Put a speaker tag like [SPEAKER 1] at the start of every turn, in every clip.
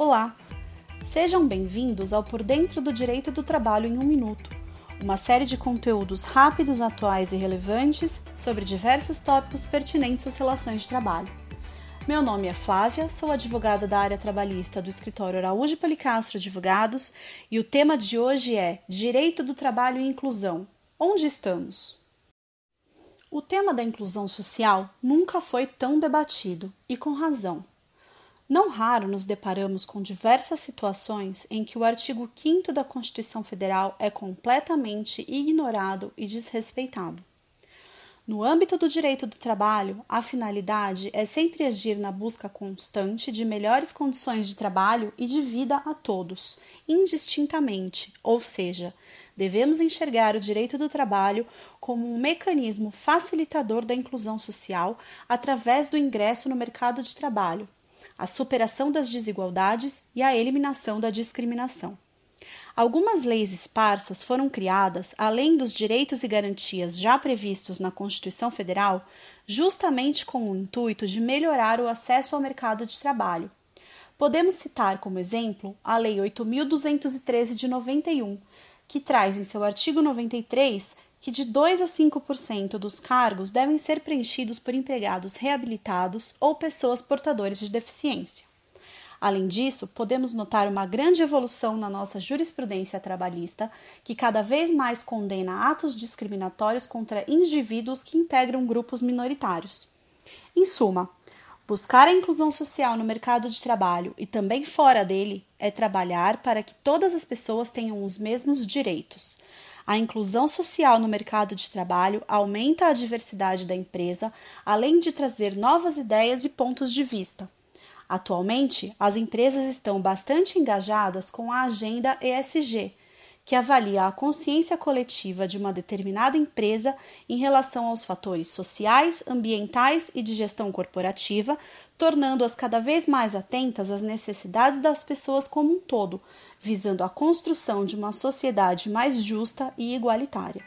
[SPEAKER 1] Olá! Sejam bem-vindos ao Por Dentro do Direito do Trabalho em um Minuto, uma série de conteúdos rápidos, atuais e relevantes sobre diversos tópicos pertinentes às relações de trabalho. Meu nome é Flávia, sou advogada da área trabalhista do escritório Araújo Policastro Advogados e o tema de hoje é Direito do Trabalho e Inclusão. Onde estamos? O tema da inclusão social nunca foi tão debatido, e com razão. Não raro nos deparamos com diversas situações em que o artigo 5 da Constituição Federal é completamente ignorado e desrespeitado. No âmbito do direito do trabalho, a finalidade é sempre agir na busca constante de melhores condições de trabalho e de vida a todos, indistintamente, ou seja, devemos enxergar o direito do trabalho como um mecanismo facilitador da inclusão social através do ingresso no mercado de trabalho, a superação das desigualdades e a eliminação da discriminação. Algumas leis esparsas foram criadas, além dos direitos e garantias já previstos na Constituição Federal, justamente com o intuito de melhorar o acesso ao mercado de trabalho. Podemos citar como exemplo a Lei 8.213 de 91, que traz em seu artigo 93 que de 2 a 5% dos cargos devem ser preenchidos por empregados reabilitados ou pessoas portadoras de deficiência. Além disso, podemos notar uma grande evolução na nossa jurisprudência trabalhista, que cada vez mais condena atos discriminatórios contra indivíduos que integram grupos minoritários. Em suma, Buscar a inclusão social no mercado de trabalho e também fora dele é trabalhar para que todas as pessoas tenham os mesmos direitos. A inclusão social no mercado de trabalho aumenta a diversidade da empresa, além de trazer novas ideias e pontos de vista. Atualmente, as empresas estão bastante engajadas com a agenda ESG, que avalia a consciência coletiva de uma determinada empresa em relação aos fatores sociais, ambientais e de gestão corporativa, tornando-as cada vez mais atentas às necessidades das pessoas como um todo, visando a construção de uma sociedade mais justa e igualitária.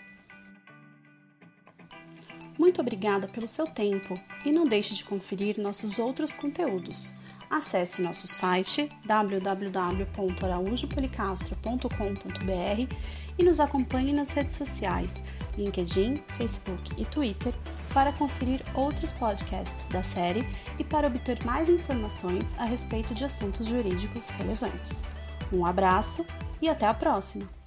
[SPEAKER 1] Muito obrigada pelo seu tempo e não deixe de conferir nossos outros conteúdos acesse nosso site www.araújopolicastro.com.br e nos acompanhe nas redes sociais LinkedIn, Facebook e Twitter para conferir outros podcasts da série e para obter mais informações a respeito de assuntos jurídicos relevantes. Um abraço e até a próxima!